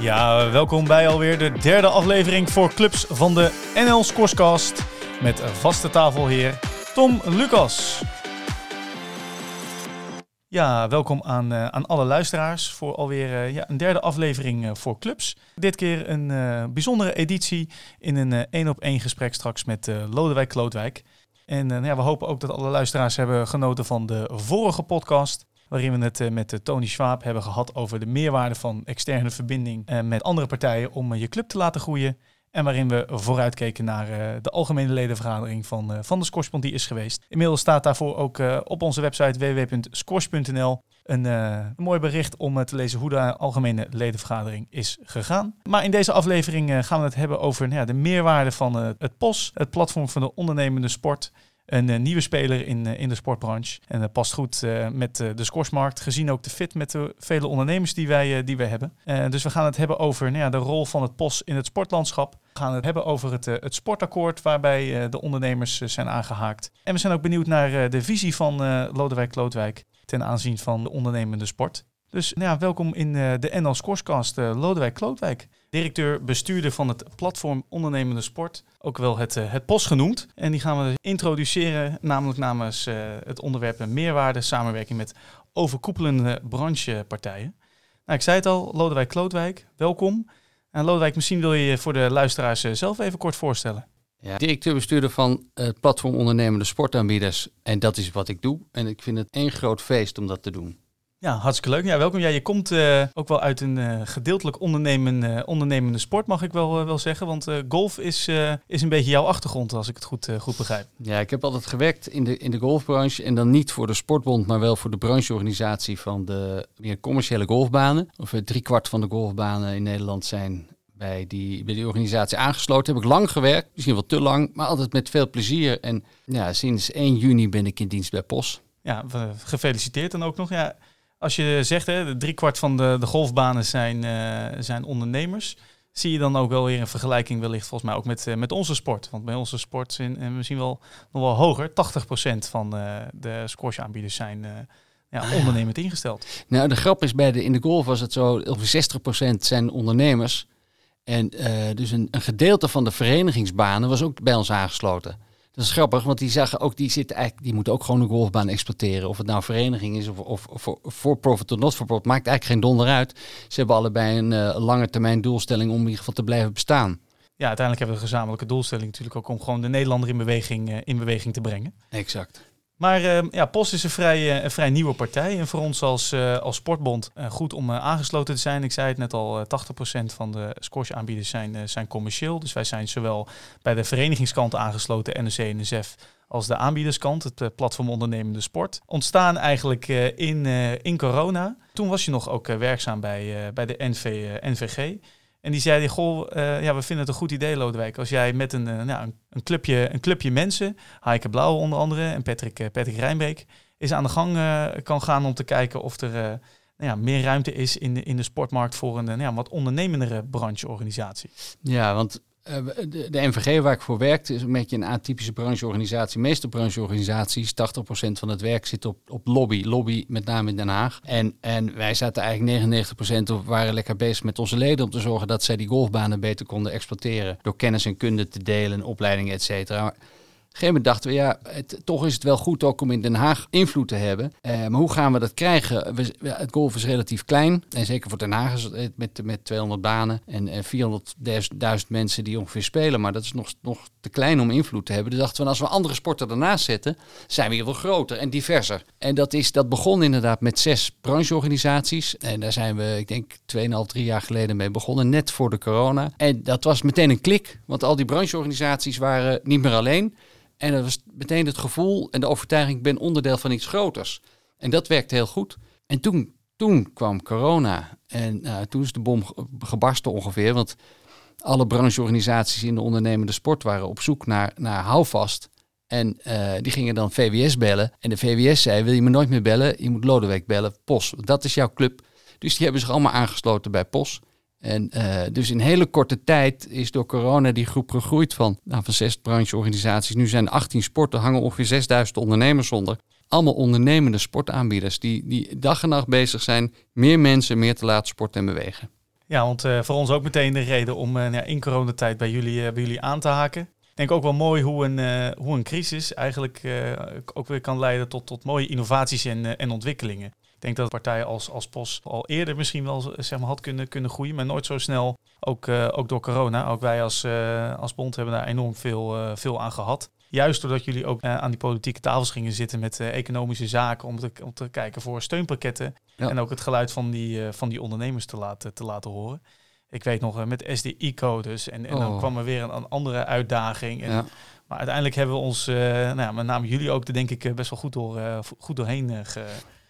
Ja, welkom bij alweer de derde aflevering voor clubs van de NL Scorescast. Met vaste tafelheer Tom Lucas. Ja, welkom aan, uh, aan alle luisteraars voor alweer uh, ja, een derde aflevering uh, voor clubs. Dit keer een bijzondere editie in een één op één gesprek straks met Lodewijk Klootwijk. En ja, we hopen ook dat alle luisteraars hebben genoten van de vorige podcast waarin we het uh, met uh, Tony Schwab hebben gehad over de meerwaarde van externe verbinding uh, met andere partijen om je club te laten groeien. En waarin we vooruitkeken naar de algemene ledenvergadering van, van de Scoresbond die is geweest. Inmiddels staat daarvoor ook op onze website www.scores.nl een, een, mooi bericht om te lezen hoe de algemene ledenvergadering is gegaan. Maar in deze aflevering gaan we het hebben over nou ja, de meerwaarde van het POS, het platform van de ondernemende sport een uh, nieuwe speler in, uh, in de sportbranche. En dat past goed uh, met de scoresmarkt, gezien ook de fit met de vele ondernemers die wij, die wij hebben. dus we gaan het hebben over nou ja, de rol van het POS in het sportlandschap. We gaan het hebben over het, het sportakkoord waarbij de ondernemers zijn aangehaakt. En we zijn ook benieuwd naar de visie van Lodewijk Klootwijk ten aanzien van de ondernemende sport. Dus nou welkom in de NL Scorescast, Lodewijk Klootwijk directeur bestuurder van het platform Ondernemende Sport, ook wel het, uh, het POS genoemd. En die gaan we introduceren, namelijk namens het onderwerp meerwaarde samenwerking met overkoepelende branchepartijen. Nou, ik zei het al, Lodewijk Klootwijk, welkom. En Lodewijk, misschien wil je je voor de luisteraars zelf even kort voorstellen. Ja, directeur-bestuurder van het platform Ondernemende Sportaanbieders. En dat is wat ik doe. En ik vind het één groot feest om dat te doen. Ja, hartstikke leuk. Ja, welkom. Ja, je komt uh, ook wel uit een uh, gedeeltelijk ondernemen, uh, ondernemende sport, mag ik wel, wel zeggen. Want golf is, is een beetje jouw achtergrond, als ik het goed, goed begrijp. Ja, ik heb altijd gewerkt in de, in de golfbranche. En dan niet voor de sportbond, maar wel voor de brancheorganisatie van de meer commerciële golfbanen. Of drie kwart van de golfbanen in Nederland zijn bij die, bij die organisatie aangesloten. Heb ik lang gewerkt, misschien wel te lang, maar altijd met veel plezier. En ja, sinds 1 juni ben ik in dienst bij POS. Ja, gefeliciteerd dan ook nog. Ja, als je zegt, hè, driekwart van de, de golfbanen zijn, uh, zijn ondernemers. Zie je dan ook wel weer een vergelijking wellicht volgens mij ook met, uh, met onze sport. Want bij onze sport zijn en misschien wel nog wel hoger. 80% van uh, de squashaanbieders zijn ja, ah, ondernemend ingesteld. Nou, de grap is bij de, in de golf was het zo, ongeveer 60% zijn ondernemers. En dus een, een gedeelte van de verenigingsbanen was ook bij ons aangesloten. Dat is grappig, want die zeggen ook, die zitten eigenlijk, die moeten ook gewoon een golfbaan exploiteren. Of het nou vereniging is of, of, of for profit of not for profit, maakt eigenlijk geen donder uit. Ze hebben allebei een uh, lange termijn doelstelling om in ieder geval te blijven bestaan. Ja, uiteindelijk hebben we een gezamenlijke doelstelling natuurlijk ook om gewoon de Nederlander in beweging, uh, in beweging te brengen. Exact. Maar uh, ja, Post is een vrij, uh, een vrij nieuwe partij. En voor ons als, uh, als sportbond goed om aangesloten te zijn. Ik zei het net al, 80% van de squash-aanbieders zijn, zijn commercieel. Dus wij zijn zowel bij de verenigingskant aangesloten, NEC en NSF, als de aanbiederskant, het platform ondernemende sport. Ontstaan eigenlijk in, in corona. Toen was je nog ook werkzaam bij, bij de NV, NVG. En die zei, goh, uh, ja, we vinden het een goed idee, Lodewijk. Als jij met een, uh, nou, een, clubje, een clubje mensen, Heike Blauw onder andere en Patrick, uh, Patrick Rijnbeek, is aan de gang kan gaan om te kijken of er nou ja, meer ruimte is in de, in de sportmarkt voor een nou wat ondernemendere brancheorganisatie. Ja, want eh, de, de, NVG waar ik voor werkte is een beetje een atypische brancheorganisatie. De meeste brancheorganisaties, 80% van het werk zit op, op lobby. Lobby met name in Den Haag. En, en wij zaten eigenlijk 99% of waren lekker bezig met onze leden om te zorgen dat zij die golfbanen beter konden exploiteren. Door kennis en kunde te delen, opleidingen, et cetera gegeven moment dachten we, ja, het, toch is het wel goed ook om in Den Haag invloed te hebben. Uh, maar hoe gaan we dat krijgen? We, het golf is relatief klein. En zeker voor Den Haag is het met, met 200 banen en, en 400.000 mensen die ongeveer spelen. Maar dat is nog, nog te klein om invloed te hebben. Dus dachten we, als we andere sporten ernaast zetten, zijn we hier wel groter en diverser. En dat, is, dat begon inderdaad met zes brancheorganisaties. En daar zijn we, ik denk, 2,5, 3 jaar geleden mee begonnen, net voor de corona. En dat was meteen een klik, want al die brancheorganisaties waren niet meer alleen. En dat was meteen het gevoel en de overtuiging, ik ben onderdeel van iets groters. En dat werkte heel goed. En toen, toen kwam corona en uh, toen is de bom gebarsten ongeveer. Want alle brancheorganisaties in de ondernemende sport waren op zoek naar, naar houvast. En uh, die gingen dan VWS bellen. En de VWS zei, wil je me nooit meer bellen? Je moet Lodewijk bellen, POS. Dat is jouw club. Dus die hebben zich allemaal aangesloten bij POS. En uh, dus in hele korte tijd is door corona die groep gegroeid van, nou, van zes brancheorganisaties. Nu zijn 18 sporten, hangen ongeveer 6000 ondernemers onder. Allemaal ondernemende sportaanbieders die, die dag en nacht bezig zijn meer mensen meer te laten sporten en bewegen. Ja, want uh, voor ons ook meteen de reden om uh, in coronatijd bij jullie, bij jullie aan te haken. Ik denk ook wel mooi hoe een, hoe een crisis eigenlijk ook weer kan leiden tot, tot mooie innovaties en, en ontwikkelingen. Ik denk dat partijen als, als POS al eerder misschien wel zeg maar, had kunnen, kunnen groeien, maar nooit zo snel. Ook, ook door corona. Ook wij als, als bond hebben daar enorm veel, veel aan gehad. Juist doordat jullie ook aan die politieke tafels gingen zitten met economische zaken om te, om te kijken voor steunpakketten. En ook het geluid van die, van die ondernemers te laten, te laten horen. Ik weet nog met SDI-codes en, en dan oh. kwam er weer een, andere uitdaging. En, Maar uiteindelijk hebben we ons, nou, met name jullie ook, denk ik, best wel goed, door, goed doorheen ge,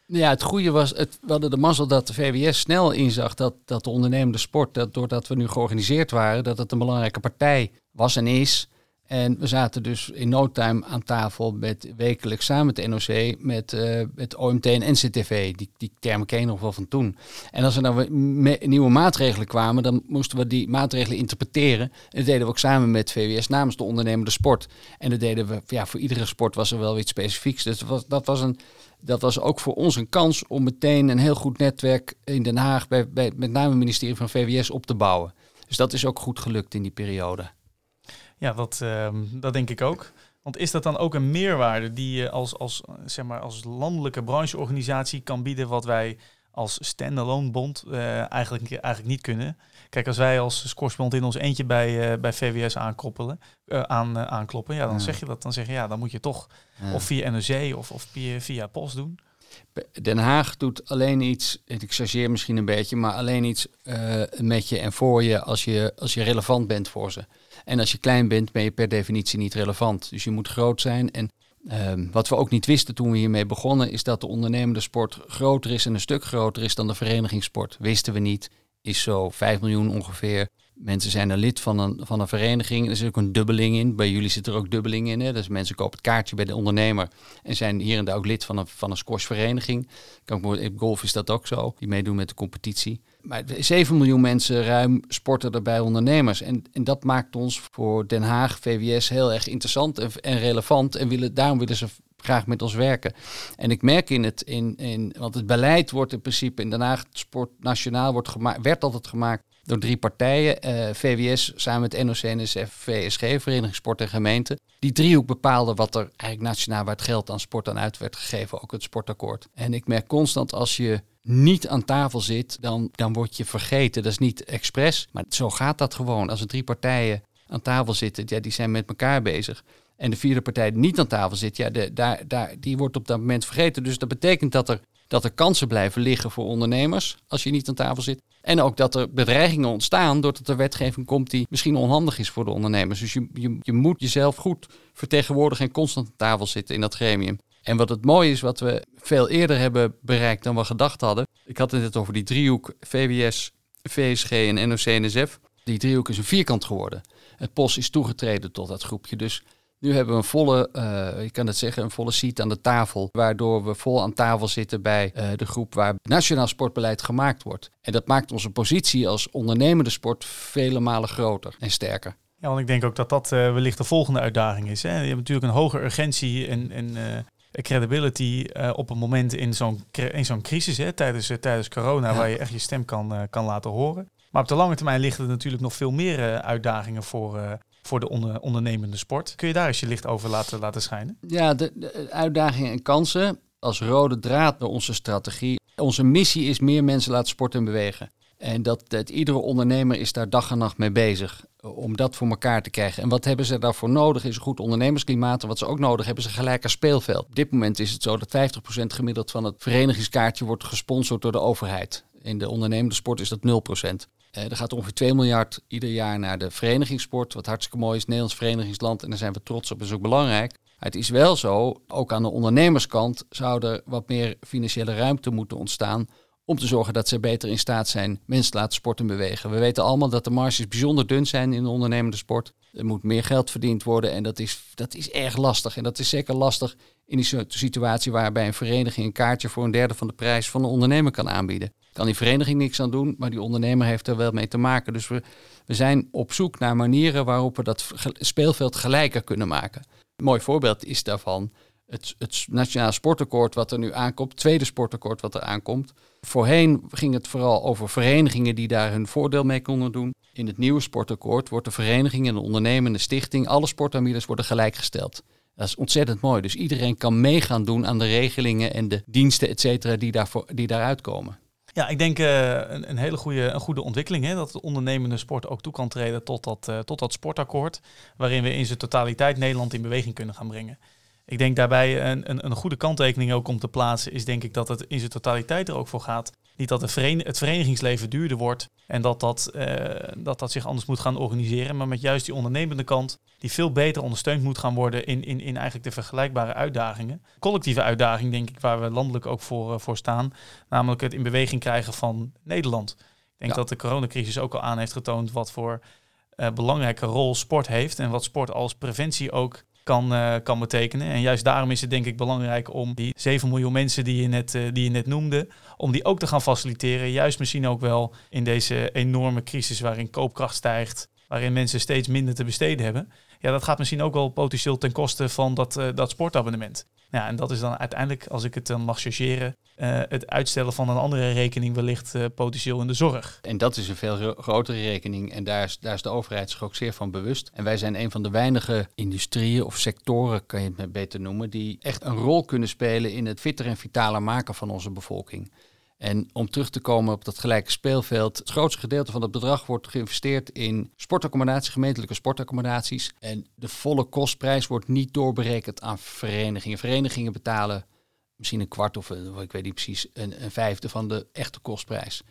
ja, het goede was, het, we hadden de mazzel dat de VWS snel inzag dat, dat de ondernemende sport, dat doordat we nu georganiseerd waren, dat het een belangrijke partij was en is. En we zaten dus in no time aan tafel met wekelijks samen met de NOC, met, uh, met OMT en NCTV. Die, die termen ken je nog wel van toen. En als er dan nieuwe maatregelen kwamen, dan moesten we die maatregelen interpreteren. En dat deden we ook samen met VWS namens de ondernemende sport. En dat deden we, ja, voor iedere sport was er wel iets specifieks. Dus dat was, dat was, een, dat was ook voor ons een kans om meteen een heel goed netwerk in Den Haag, bij, bij, met name het ministerie van VWS, op te bouwen. Dus dat is ook goed gelukt in die periode. Ja, dat, ehm, dat denk ik ook. Want is dat dan ook een meerwaarde die je als, als, zeg maar, als landelijke brancheorganisatie kan bieden, wat wij als standalone bond uh, eigenlijk, eigenlijk niet kunnen? Kijk, als wij als Scoresbond in ons eentje bij, uh, bij VWS aankoppelen, uh, aan, aankloppen, ja, dan zeg je dat. Dan zeg je ja, dan moet je toch of via NOC of, of via, via post doen. Den Haag doet alleen iets, ik chargeer misschien een beetje, maar alleen iets met je en voor je als, je als je relevant bent voor ze. En als je klein bent, ben je per definitie niet relevant. Dus je moet groot zijn. En ehm, wat we ook niet wisten toen we hiermee begonnen, is dat de ondernemende sport groter is en een stuk groter is dan de verenigingssport. Wisten we niet. Is zo 5 miljoen ongeveer. Mensen zijn er lid van een, van een vereniging. Er zit ook een dubbeling in. Bij jullie zit er ook dubbeling in. Hè? Dus mensen kopen het kaartje bij de ondernemer. En zijn hier en daar ook lid van een, van een squashvereniging. Kan golf is dat ook zo. Die meedoen met de competitie maar 7 miljoen mensen ruim sporten er bij ondernemers. En, en dat maakt ons voor Den Haag, VWS, heel erg interessant en, en relevant. En willen, daarom willen ze graag met ons werken. En ik merk in het, in, in, want het beleid wordt in principe in Den Haag, sport nationaal wordt gemaakt, werd altijd gemaakt door drie partijen. Eh, VWS samen met NOC, NSF, VSG, Vereniging Sport en Gemeente. Die driehoek bepaalde wat er eigenlijk nationaal waar het geld aan sport aan uit werd gegeven, ook het sportakkoord. En ik merk constant als je niet aan tafel zit, dan, dan word je vergeten. Dat is niet expres, maar zo gaat dat gewoon. Als er drie partijen aan tafel zitten, ja, die zijn met elkaar bezig. En de vierde partij niet aan tafel zit, ja, de, daar, daar, die wordt op dat moment vergeten. Dus dat betekent dat er, dat er kansen blijven liggen voor ondernemers als je niet aan tafel zit. En ook dat er bedreigingen ontstaan doordat er wetgeving komt die misschien onhandig is voor de ondernemers. Dus je, je, je moet jezelf goed vertegenwoordigen en constant aan tafel zitten in dat gremium. En wat het mooie is, wat we veel eerder hebben bereikt dan we gedacht hadden. Ik had het net over die driehoek VWS, VSG en NOC-NSF. Die driehoek is een vierkant geworden. Het POS is toegetreden tot dat groepje. Dus nu hebben we een volle, uh, ik kan het zeggen, een volle seat aan de tafel. Waardoor we vol aan tafel zitten bij uh, de groep waar nationaal sportbeleid gemaakt wordt. En dat maakt onze positie als ondernemende sport vele malen groter en sterker. Ja, want ik denk ook dat dat uh, wellicht de volgende uitdaging is. Hè? Je hebt natuurlijk een hoge urgentie en, en credibility op een moment in zo'n in zo'n crisis, hè, tijdens, tijdens corona, waar je echt je stem kan, kan laten horen. Maar op de lange termijn liggen er natuurlijk nog veel meer uitdagingen voor, voor de onder, ondernemende sport. Kun je daar eens je licht over laten, laten schijnen? Ja, de, uitdagingen en kansen als rode draad door onze strategie. Onze missie is meer mensen laten sporten en bewegen. En dat, iedere ondernemer is daar dag en nacht mee bezig om dat voor elkaar te krijgen. En wat hebben ze daarvoor nodig? Is een goed ondernemersklimaat. En wat ze ook nodig hebben, is een gelijker speelveld. Op dit moment is het zo dat 50% gemiddeld van het verenigingskaartje wordt gesponsord door de overheid. In de ondernemende sport is dat 0%. Uh, er gaat ongeveer 2 miljard ieder jaar naar de verenigingssport, wat hartstikke mooi is, Nederlands verenigingsland. En daar zijn we trots op, dat is ook belangrijk. Het is wel zo, ook aan de ondernemerskant zou er wat meer financiële ruimte moeten ontstaan om te zorgen dat ze beter in staat zijn mensen te laten sporten en bewegen. We weten allemaal dat de marges bijzonder dun zijn in de ondernemende sport. Er moet meer geld verdiend worden en dat is, dat is erg lastig. En dat is zeker lastig in die situatie waarbij een vereniging een kaartje voor een derde van de prijs van een ondernemer kan aanbieden. Kan die vereniging niks aan doen, maar die ondernemer heeft er wel mee te maken. Dus we, we zijn op zoek naar manieren waarop we dat speelveld gelijker kunnen maken. Een mooi voorbeeld is daarvan het, het Nationaal Sportakkoord wat er nu aankomt, tweede sportakkoord wat er aankomt. Voorheen ging het vooral over verenigingen die daar hun voordeel mee konden doen. In het nieuwe sportakkoord wordt de vereniging en de ondernemende stichting, alle sportaanbieders worden gelijkgesteld. Dat is ontzettend mooi. Dus iedereen kan meegaan doen aan de regelingen en de diensten, et cetera, die, daarvoor, die daaruit komen. Ja, ik denk uh, een, een, hele goede, een goede ontwikkeling. Hè? Dat de ondernemende sport ook toe kan treden tot dat, uh, tot dat sportakkoord. Waarin we in zijn totaliteit Nederland in beweging kunnen gaan brengen. Ik denk daarbij een, een, een goede kanttekening ook om te plaatsen, is denk ik dat het in zijn totaliteit er ook voor gaat. Niet dat de het verenigingsleven duurder wordt en dat dat, uh, dat dat zich anders moet gaan organiseren, maar met juist die ondernemende kant, die veel beter ondersteund moet gaan worden in, in, in eigenlijk de vergelijkbare uitdagingen. Collectieve uitdaging, denk ik, waar we landelijk ook voor, uh, voor staan, namelijk het in beweging krijgen van Nederland. Ik denk ja. dat de coronacrisis ook al aan heeft getoond wat voor uh, belangrijke rol sport heeft en wat sport als preventie ook kan, uh, kan betekenen. En juist daarom is het denk ik belangrijk om die 7 miljoen mensen die je, net, uh, die je net noemde, om die ook te gaan faciliteren. Juist misschien ook wel in deze enorme crisis waarin koopkracht stijgt, waarin mensen steeds minder te besteden hebben. Ja, dat gaat misschien ook wel potentieel ten koste van dat, uh, dat sportabonnement. Ja, en dat is dan uiteindelijk, als ik het dan mag chargeren, uh, het uitstellen van een andere rekening wellicht uh, potentieel in de zorg. En dat is een veel grotere rekening en daar is, daar is de overheid zich ook zeer van bewust. En wij zijn een van de weinige industrieën of sectoren, kan je het beter noemen, die echt een rol kunnen spelen in het fitter en vitaler maken van onze bevolking. En om terug te komen op dat gelijke speelveld, het grootste gedeelte van het bedrag wordt geïnvesteerd in sportaccommodatie, gemeentelijke sportaccommodaties. En de volle kostprijs wordt niet doorberekend aan verenigingen. Verenigingen betalen misschien een kwart of een, ik weet niet precies, een, een vijfde van de echte kostprijs.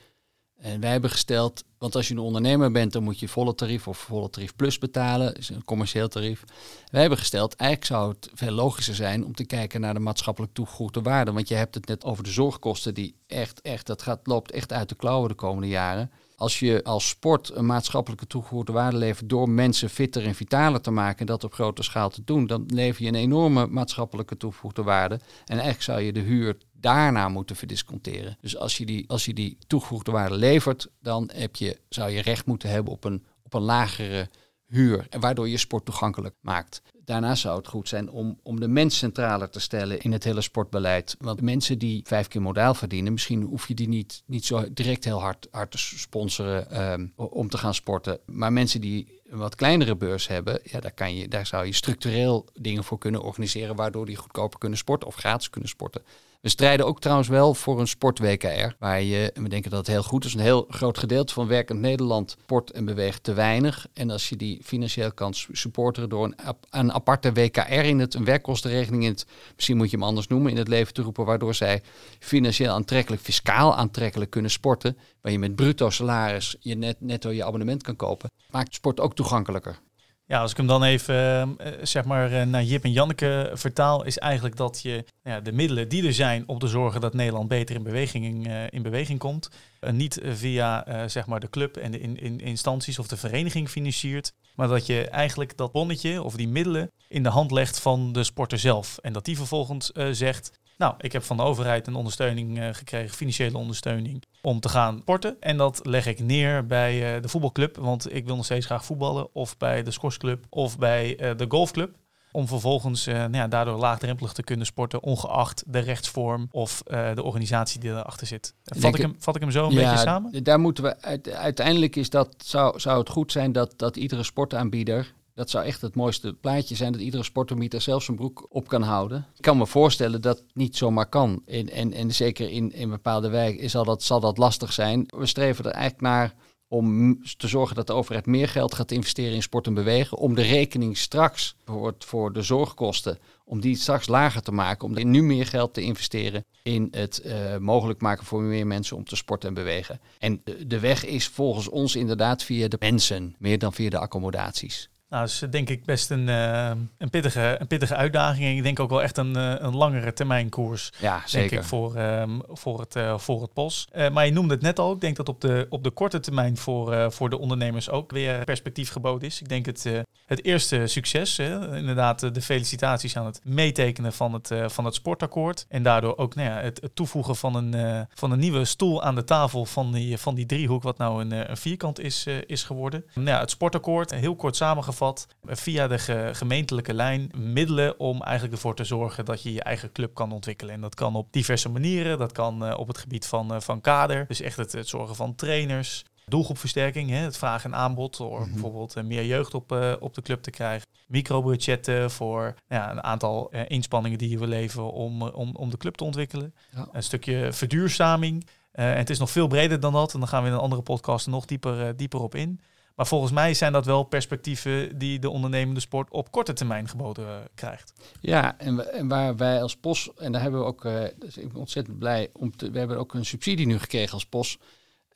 En wij hebben gesteld, want als je een ondernemer bent, dan moet je volle tarief of volle tarief plus betalen. Is een commercieel tarief. Wij hebben gesteld, eigenlijk zou het veel logischer zijn om te kijken naar de maatschappelijk toegevoegde waarde. Want je hebt het net over de zorgkosten die echt, echt, dat gaat, loopt echt uit de klauwen de komende jaren. Als je als sport een maatschappelijke toegevoegde waarde levert door mensen fitter en vitaler te maken en dat op grote schaal te doen, dan lever je een enorme maatschappelijke toegevoegde waarde. En eigenlijk zou je de huur daarna moeten verdisconteren. Dus als je die, als je die toegevoegde waarde levert, dan heb je, zou je recht moeten hebben op een, op een lagere huur. Waardoor je sport toegankelijk maakt. Daarnaast zou het goed zijn om, om de mens centraler te stellen in het hele sportbeleid. Want mensen die vijf keer modaal verdienen, misschien hoef je die niet, niet zo direct heel hard, hard te sponsoren um, om te gaan sporten. Maar mensen die een wat kleinere beurs hebben, ja, daar, kan je, daar zou je structureel dingen voor kunnen organiseren, waardoor die goedkoper kunnen sporten of gratis kunnen sporten. We strijden ook trouwens wel voor een sport-WKR, waar je, en we denken dat het heel goed is, een heel groot gedeelte van werkend Nederland sport en beweegt te weinig. En als je die financieel kan supporteren door een, een aparte WKR in het, een werkkostenregeling in het, misschien moet je hem anders noemen, in het leven te roepen, waardoor zij financieel aantrekkelijk, fiscaal aantrekkelijk kunnen sporten, waar je met bruto salaris je net, netto je abonnement kan kopen, maakt sport ook toegankelijker. Ja, als ik hem dan even uh, zeg maar uh, naar Jip en Janneke vertaal, is eigenlijk dat je nou ja, de middelen die er zijn om te zorgen dat Nederland beter in beweging, uh, in beweging komt, niet via zeg maar de club en de in, in instanties of de vereniging financiert, maar dat je eigenlijk dat bonnetje of die middelen in de hand legt van de sporter zelf. En dat die vervolgens zegt, nou, ik heb van de overheid een ondersteuning uh, gekregen, financiële ondersteuning, om te gaan sporten. En dat leg ik neer bij uh, de voetbalclub, want ik wil nog steeds graag voetballen. Of bij de squashclub of bij uh, de golfclub. Om vervolgens nou ja, daardoor laagdrempelig te kunnen sporten, ongeacht de rechtsvorm of de organisatie die erachter zit. Vat ik, hem, vat ik hem zo een ja, beetje samen? Daar moeten we uiteindelijk is dat, zou, zou het goed zijn dat, dat iedere sportaanbieder dat zou echt het mooiste plaatje zijn dat iedere sportermieter zelf zijn broek op kan houden. Ik kan me voorstellen dat niet zomaar kan. En, en, en zeker in, in bepaalde wijken zal dat, zal dat lastig zijn. We streven er eigenlijk naar om te zorgen dat de overheid meer geld gaat investeren in sport en bewegen. Om de rekening straks voor, voor de zorgkosten, om die straks lager te maken. Om nu meer geld te investeren in het uh, mogelijk maken voor meer mensen om te sporten en bewegen. En de, de weg is volgens ons inderdaad via de mensen, meer dan via de accommodaties. Nou, dat is denk ik best een, uh, een, pittige, een pittige uitdaging. En ik denk ook wel echt een, uh, een langere termijn koers. Ja, zeker. Denk ik, voor, um, voor, het, uh, voor het POS. maar je noemde het net al. Ik denk dat op de, op de korte termijn voor, voor de ondernemers ook weer perspectief geboden is. Ik denk het het eerste succes. Hè? Inderdaad, de felicitaties aan het meetekenen van het, van het sportakkoord. En daardoor ook nou ja, het, toevoegen van een, van een nieuwe stoel aan de tafel van die, van die driehoek, wat nou een, een vierkant is, is geworden. Nou ja, het sportakkoord, heel kort samengevat, via de gemeentelijke lijn middelen om eigenlijk ervoor te zorgen dat je je eigen club kan ontwikkelen. En dat kan op diverse manieren. Dat kan op het gebied van, van kader, dus echt het zorgen van trainers, doelgroepversterking, hè, het vraag en aanbod, door mhm. bijvoorbeeld uh, meer jeugd op, uh, op de club te krijgen. Microbudgetten voor ja, een aantal uh, inspanningen die wil leveren om, om, om de club te ontwikkelen. Een stukje verduurzaming. en het is nog veel breder dan dat. En dan gaan we in een andere podcast nog dieper, dieper op in. Maar volgens mij zijn dat wel perspectieven die de ondernemende sport op korte termijn geboden krijgt. Ja, en, en, waar wij als POS, en daar hebben we ook, dus ik ben ontzettend blij om te, we hebben ook een subsidie nu gekregen als POS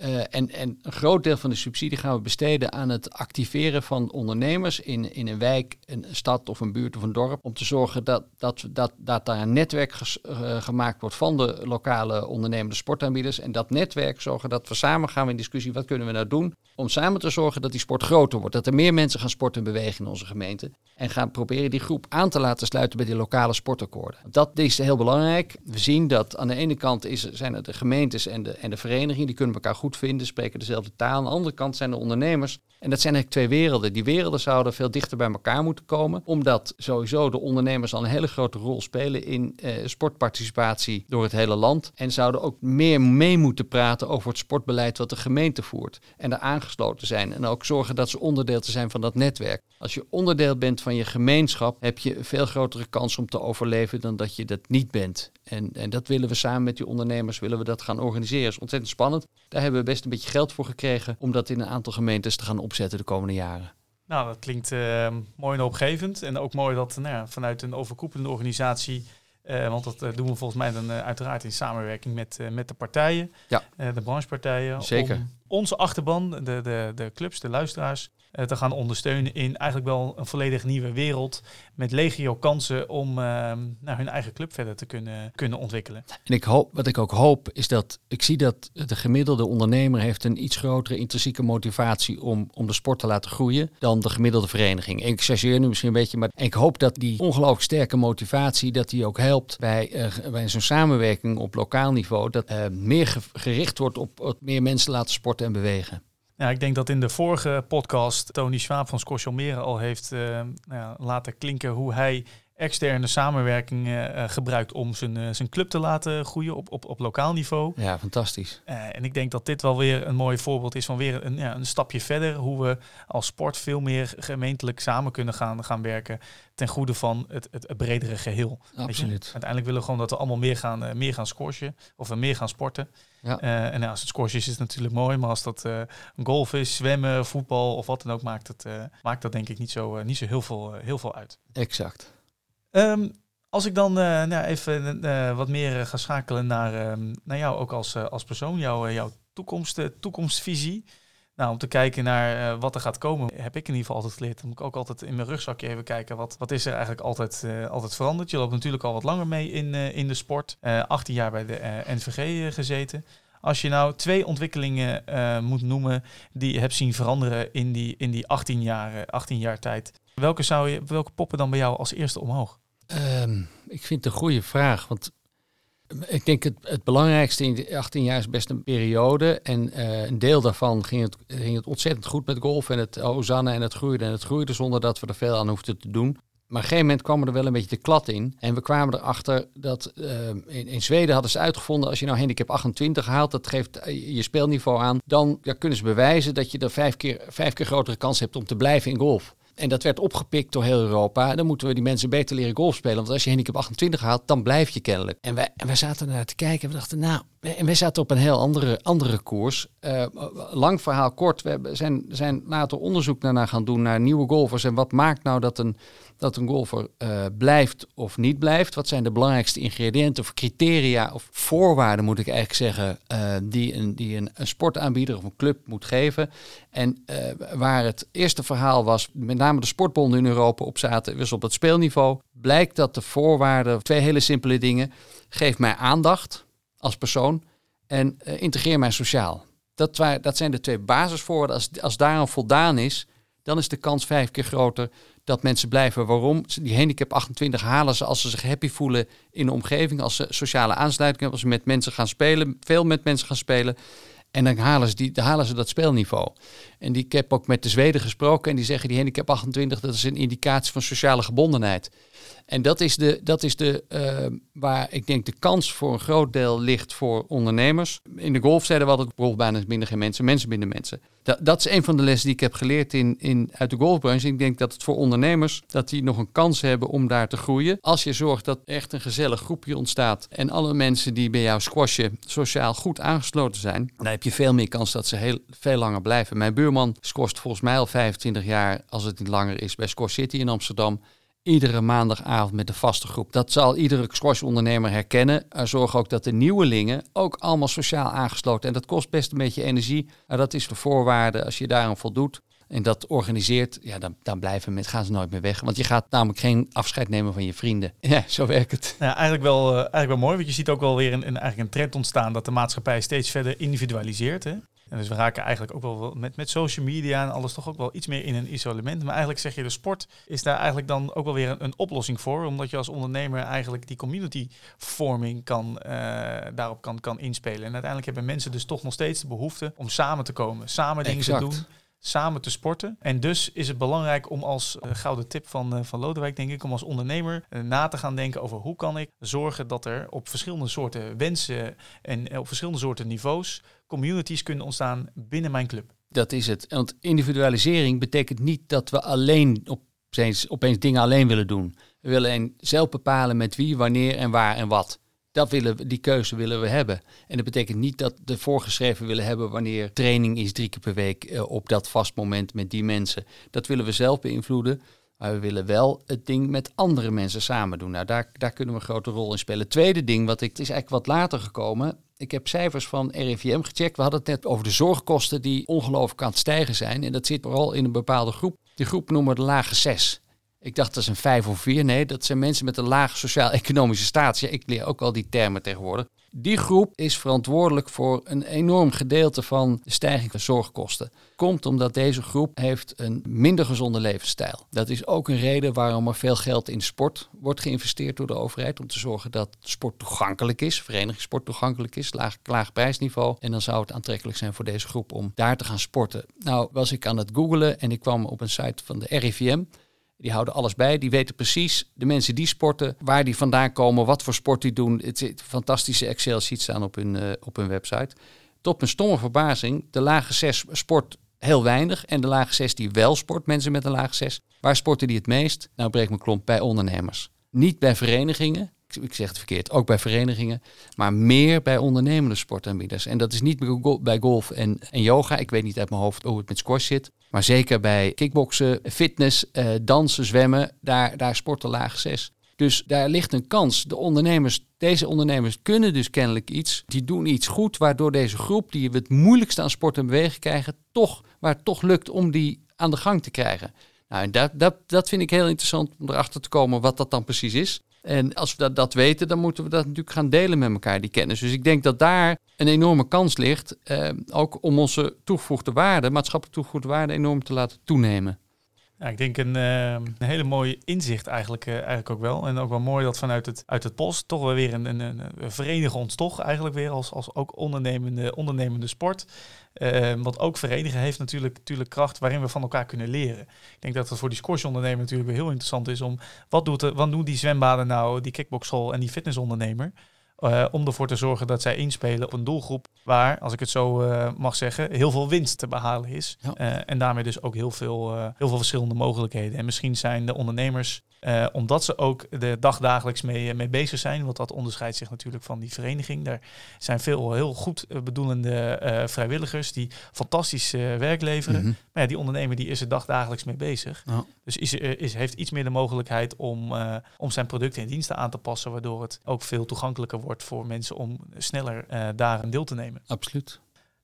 uh, en, en een groot deel van de subsidie gaan we besteden aan het activeren van ondernemers in, in een wijk, een stad of een buurt of een dorp. Om te zorgen dat, dat, dat, dat daar een netwerk uh, gemaakt wordt van de lokale ondernemende sportaanbieders. En dat netwerk zorgen dat we samen gaan in discussie, wat kunnen we nou doen? Om samen te zorgen dat die sport groter wordt. Dat er meer mensen gaan sporten en bewegen in onze gemeente. En gaan proberen die groep aan te laten sluiten bij die lokale sportakkoorden. Dat is heel belangrijk. We zien dat aan de ene kant is, zijn het de gemeentes en de, en de verenigingen, die kunnen elkaar goed vinden, spreken dezelfde taal. Aan de andere kant zijn de ondernemers. En dat zijn eigenlijk twee werelden. Die werelden zouden veel dichter bij elkaar moeten komen, omdat sowieso de ondernemers al een hele grote rol spelen in eh, sportparticipatie door het hele land. En zouden ook meer mee moeten praten over het sportbeleid wat de gemeente voert. En daar aangesloten zijn. En ook zorgen dat ze onderdeel te zijn van dat netwerk. Als je onderdeel bent van je gemeenschap, heb je een veel grotere kans om te overleven dan dat je dat niet bent. En, en dat willen we samen met die ondernemers willen we dat gaan organiseren. Dat is ontzettend spannend. Daar hebben we best een beetje geld voor gekregen om dat in een aantal gemeentes te gaan opzetten de komende jaren. Nou, dat klinkt uh, mooi en opgevend. En ook mooi dat nou ja, vanuit een overkoepelende organisatie uh, want dat uh, doen we volgens mij dan uh, uiteraard in samenwerking met, met de partijen, ja. de branchepartijen. Zeker. Om onze achterban, de, de, de clubs, de luisteraars, uh, te gaan ondersteunen in eigenlijk wel een volledig nieuwe wereld. Met legio kansen om uh, nou, hun eigen club verder te kunnen, kunnen ontwikkelen. En ik hoop, wat ik ook hoop, is dat ik zie dat de gemiddelde ondernemer heeft een iets grotere intrinsieke motivatie om, om de sport te laten groeien dan de gemiddelde vereniging. Ik chargeer nu misschien een beetje, maar ik hoop dat die ongelooflijk sterke motivatie, dat die ook helpt bij, uh, bij zo'n samenwerking op lokaal niveau, dat uh, meer gericht wordt op, op meer mensen laten sporten en bewegen. Ja, ik denk dat in de vorige podcast Tony Schwab van Scorch al heeft uh, nou ja, laten klinken hoe hij externe samenwerking uh, gebruikt om zijn, uh, zijn club te laten groeien op, op, op lokaal niveau. Ja, fantastisch. en ik denk dat dit wel weer een mooi voorbeeld is van weer een, ja, een stapje verder. Hoe we als sport veel meer gemeentelijk samen kunnen gaan, gaan werken ten goede van het, het, het bredere geheel. Absoluut. Uiteindelijk willen we gewoon dat we allemaal meer gaan, meer gaan scorchen of we meer gaan sporten. Ja. en als het squash is, is het natuurlijk mooi. Maar als dat golf is, zwemmen, voetbal of wat dan ook, maakt, het, maakt dat denk ik niet zo, niet zo heel, veel, heel veel uit. Exact. Um, als ik dan uh, nou, even uh, wat meer ga schakelen naar, uh, naar jou ook als, als persoon, jou, jouw toekomst, toekomstvisie. Nou, om te kijken naar wat er gaat komen, heb ik in ieder geval altijd geleerd. Dan moet ik ook altijd in mijn rugzakje even kijken, wat, wat is er eigenlijk altijd, altijd veranderd. Je loopt natuurlijk al wat langer mee in, in de sport. 18 jaar bij de NVG gezeten. Als je nou twee ontwikkelingen moet noemen die je hebt zien veranderen in die, in die 18 jaar, 18 jaar tijd. Welke, zou je, welke poppen dan bij jou als eerste omhoog? Um, ik vind het een goede vraag. Want ik denk het, het belangrijkste in de 18 jaar is best een periode. En uh, een deel daarvan ging het, ging het ontzettend goed met golf. En het Ozanne en het groeide en het groeide zonder dat we er veel aan hoefden te doen. Maar op een gegeven moment kwam er wel een beetje de klad in. En we kwamen erachter dat uh, in, Zweden hadden ze uitgevonden... als je nou handicap 28 haalt, dat geeft eh, je speelniveau aan... dan kunnen ze bewijzen dat je er keer, vijf keer grotere kans hebt om te blijven in golf. En dat werd opgepikt door heel Europa. Dan moeten we die mensen beter leren golf spelen. Want als je handicap 28 haalt, dan blijf je kennelijk. En wij, en wij zaten naar te kijken en we dachten, nou, en wij zaten op een heel andere, andere koers. Uh, lang verhaal kort, we zijn, zijn later onderzoek daarna gaan doen naar nieuwe golfers. En wat maakt nou dat een, dat een golfer uh, blijft of niet blijft? Wat zijn de belangrijkste ingrediënten of criteria of voorwaarden, moet ik eigenlijk zeggen, uh, die, een, die een, sportaanbieder of een club moet geven? En waar het eerste verhaal was, met name de sportbonden in Europa op zaten, was op het speelniveau. Blijkt dat de voorwaarden, twee hele simpele dingen, geef mij aandacht als persoon en integreer mij sociaal. Dat, dat zijn de twee basisvoorwaarden. Als, als daaraan voldaan is, dan is de kans vijf keer groter dat mensen blijven. Waarom? Die handicap 28 halen ze als ze zich happy voelen in de omgeving, als ze sociale aansluiting hebben, als ze met mensen gaan spelen, veel met mensen gaan spelen. En dan halen ze, die, dan halen ze dat speelniveau. En die, ik heb ook met de Zweden gesproken en die zeggen die handicap 28, dat is een indicatie van sociale gebondenheid. En dat is, de, dat is de, uh, waar ik denk de kans voor een groot deel ligt voor ondernemers. In de golf zeiden we altijd, is minder geen mensen, mensen binnen mensen. Dat, dat is een van de lessen die ik heb geleerd in, in, uit de golfbranche. Ik denk dat het voor ondernemers, dat die nog een kans hebben om daar te groeien. Als je zorgt dat echt een gezellig groepje ontstaat en alle mensen die bij jou squashen sociaal goed aangesloten zijn, dan heb je veel meer kans dat ze heel, veel langer blijven. Mijn buurman scoort volgens mij al 25 jaar, als het niet langer is, bij Squash City in Amsterdam iedere maandagavond met een vaste groep. Dat zal iedere squash-ondernemer herkennen. Zorg ook dat de nieuwelingen ook allemaal sociaal aangesloten. En dat kost best een beetje energie. Maar dat is de voorwaarde als je daaraan voldoet. En dat organiseert, ja, dan, dan blijven mensen, gaan ze nooit meer weg. Want je gaat namelijk geen afscheid nemen van je vrienden. Ja, zo werkt het. Ja, eigenlijk, wel, uh, eigenlijk wel mooi, want je ziet ook wel weer een, een, eigenlijk een trend ontstaan dat de maatschappij steeds verder individualiseert. Hè? En dus we raken eigenlijk ook wel met, met social media en alles toch ook wel iets meer in een isolement. Maar eigenlijk zeg je, de sport is daar eigenlijk dan ook wel weer een, een oplossing voor. Omdat je als ondernemer eigenlijk die community vorming kan, uh, daarop kan, kan inspelen. En uiteindelijk hebben mensen dus toch nog steeds de behoefte om samen te komen, samen dingen te doen samen te sporten. En dus is het belangrijk om als uh, gouden tip van, uh, van Lodewijk, denk ik, om als ondernemer uh, na te gaan denken over hoe kan ik zorgen dat er op verschillende soorten wensen en op verschillende soorten niveaus communities kunnen ontstaan binnen mijn club. Dat is het. Want individualisering betekent niet dat we alleen opeens dingen alleen willen doen. We willen zelf bepalen met wie, wanneer en waar en wat. Dat willen die keuze willen we hebben. En dat betekent niet dat we voorgeschreven willen hebben wanneer training is drie keer per week uh, op dat vast moment met die mensen. Dat willen we zelf beïnvloeden. Maar we willen wel het ding met andere mensen samen doen. Nou, daar, daar kunnen we een grote rol in spelen. Tweede ding, wat ik, het is eigenlijk wat later gekomen. Ik heb cijfers van RIVM gecheckt. We hadden het net over de zorgkosten die ongelooflijk aan het stijgen zijn. En dat zit vooral in een bepaalde groep. Die groep noemen we de lage zes. Ik dacht dat is een vijf of vier. Nee, dat zijn mensen met een lage sociaal-economische status. Ja, ik leer ook al die termen tegenwoordig. Die groep is verantwoordelijk voor een enorm gedeelte van de stijging van zorgkosten. Komt omdat deze groep heeft een minder gezonde levensstijl. Dat is ook een reden waarom er veel geld in sport wordt geïnvesteerd door de overheid. Om te zorgen dat sport toegankelijk is, verenigingssport toegankelijk is, laag, laag prijsniveau. En dan zou het aantrekkelijk zijn voor deze groep om daar te gaan sporten. Nou was ik aan het googelen en ik kwam op een site van de RIVM. Die houden alles bij. Die weten precies de mensen die sporten, waar die vandaan komen, wat voor sport die doen. Het is fantastische Excel-sheets staan op hun, uh, op hun website. Tot mijn stomme verbazing, de lage 6 sport heel weinig. En de lage 6 die wel sport, mensen met een lage 6, waar sporten die het meest? Nou, breek mijn klomp bij ondernemers. Niet bij verenigingen, ik zeg het verkeerd, ook bij verenigingen, maar meer bij ondernemende sportaanbieders. En dat is niet bij golf en, en yoga. Ik weet niet uit mijn hoofd hoe het met squash zit. Maar zeker bij kickboksen, fitness, eh, dansen, zwemmen, daar, daar sporten laag 6. Dus daar ligt een kans. De ondernemers, deze ondernemers kunnen dus kennelijk iets. Die doen iets goed, waardoor deze groep, die we het moeilijkste aan sport en bewegen krijgen, toch, waar toch lukt om die aan de gang te krijgen. Nou, en dat, dat, dat vind ik heel interessant om erachter te komen wat dat dan precies is. En als we dat, dat weten, dan moeten we dat natuurlijk gaan delen met elkaar, die kennis. Dus ik denk dat daar een enorme kans ligt, eh, ook om onze toegevoegde waarde, maatschappelijk toegevoegde waarde, enorm te laten toenemen. Ja, ik denk een, uh, een hele mooie inzicht eigenlijk, uh, eigenlijk ook wel. En ook wel mooi dat vanuit het, uit het post toch weer een, een, een, verenigen ons toch eigenlijk weer als, als ook ondernemende, ondernemende sport. Uh, want ook verenigen heeft natuurlijk, natuurlijk kracht waarin we van elkaar kunnen leren. Ik denk dat het voor die squash-ondernemer natuurlijk weer heel interessant is om wat, doet de, wat doen die zwembaden nou, die kickboxschool en die fitnessondernemer. Uh, om ervoor te zorgen dat zij inspelen op een doelgroep waar, als ik het zo uh, mag zeggen, heel veel winst te behalen is. Ja. Uh, en daarmee dus ook heel veel, heel veel verschillende mogelijkheden. En misschien zijn de ondernemers omdat ze ook de dagdagelijks mee, mee bezig zijn. Want dat onderscheidt zich natuurlijk van die vereniging. Daar zijn veel heel goed bedoelende vrijwilligers die fantastisch werk leveren. Mm -hmm. Maar ja, die ondernemer die is er dagdagelijks mee bezig. Dus is, is, heeft iets meer de mogelijkheid om, om zijn producten en diensten aan te passen. Waardoor het ook veel toegankelijker wordt voor mensen om sneller daar een deel te nemen. Absoluut.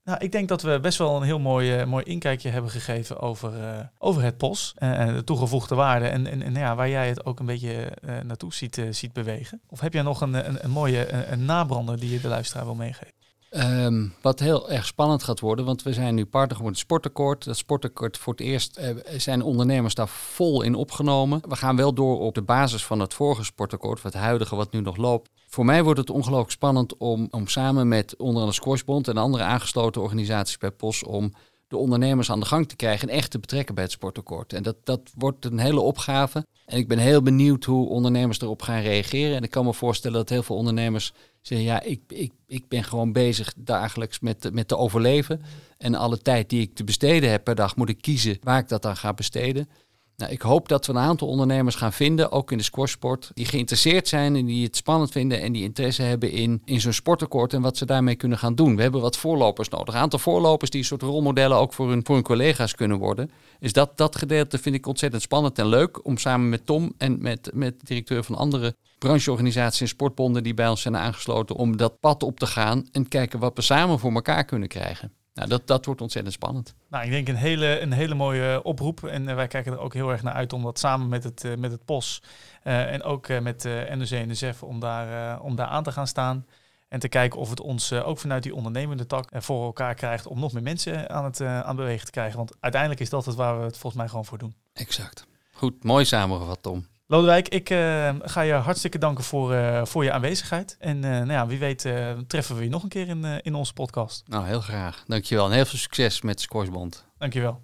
Nou, ik denk dat we best wel een heel mooi, uh, mooi inkijkje hebben gegeven over, uh, over het POS en uh, de toegevoegde waarde en, en, en ja, waar jij het ook een beetje naartoe ziet, ziet bewegen. Of heb jij nog een, een, een mooie een, een nabrander die je de luisteraar wil meegeven? Ehm, wat heel erg spannend gaat worden, want we zijn nu partner geworden sportakkoord. Dat sportakkoord voor het eerst uh, zijn ondernemers daar vol in opgenomen. We gaan wel door op de basis van het vorige sportakkoord, het huidige wat nu nog loopt. Voor mij wordt het ongelooflijk spannend om, om samen met onder andere Squashbond en andere aangesloten organisaties bij POS om de ondernemers aan de gang te krijgen en echt te betrekken bij het sportakkoord. En dat, dat wordt een hele opgave. En ik ben heel benieuwd hoe ondernemers erop gaan reageren. En ik kan me voorstellen dat heel veel ondernemers zeggen, ja, ik, ik, ik ben gewoon bezig dagelijks met, met te overleven. En alle tijd die ik te besteden heb per dag moet ik kiezen waar ik dat dan ga besteden. Nou, ik hoop dat we een aantal ondernemers gaan vinden, ook in de squashsport, die geïnteresseerd zijn en die het spannend vinden en die interesse hebben in, in zo'n sportakkoord en wat ze daarmee kunnen gaan doen. We hebben wat voorlopers nodig. Een aantal voorlopers die een soort rolmodellen ook voor hun, voor hun collega's kunnen worden. Dus dat, dat gedeelte vind ik ontzettend spannend en leuk om samen met Tom en met, met de directeur van andere brancheorganisaties en sportbonden die bij ons zijn aangesloten, om dat pad op te gaan en kijken wat we samen voor elkaar kunnen krijgen. Nou, dat, dat wordt ontzettend spannend. Nou, ik denk een hele, een hele mooie oproep. En eh, wij kijken er ook heel erg naar uit om dat samen met het, uh, met het POS uh, en ook met NOC en ZEF om daar, om daar aan te gaan staan. En te kijken of het ons ook vanuit die ondernemende tak voor elkaar krijgt om nog meer mensen aan het aan bewegen te krijgen. Want uiteindelijk is dat het waar we het volgens mij gewoon voor doen. Exact. Goed, mooi samengevat Tom. Lodewijk, ik uh, ga je hartstikke danken voor, uh, voor je aanwezigheid. En uh, nou ja, wie weet treffen we je nog een keer in, in onze podcast. Nou, heel graag. Dankjewel. En heel veel succes met Scoresbond. Dankjewel.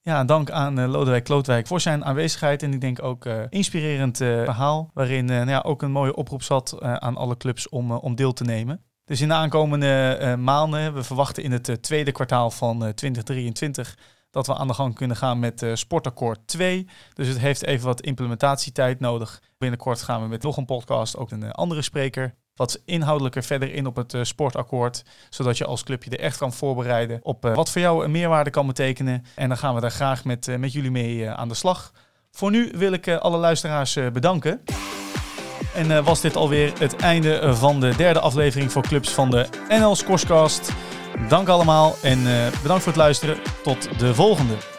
Ja, dank aan Lodewijk Klootwijk voor zijn aanwezigheid. En ik denk ook inspirerend verhaal, waarin nou ja, ook een mooie oproep zat aan alle clubs om, om deel te nemen. Dus in de aankomende maanden, we verwachten in het tweede kwartaal van 2023 dat we aan de gang kunnen gaan met uh, Sportakkoord 2. Dus het heeft even wat implementatietijd nodig. Binnenkort gaan we met nog een podcast, ook een uh, andere spreker, wat inhoudelijker verder in op het uh, sportakkoord. Zodat je als clubje er echt kan voorbereiden op wat voor jou een meerwaarde kan betekenen. En dan gaan we daar graag met, met jullie mee aan de slag. Voor nu wil ik alle luisteraars bedanken. En was dit alweer het einde van de derde aflevering voor clubs van de NL Scorescast. Dank allemaal en uh, bedankt voor het luisteren. Tot de volgende.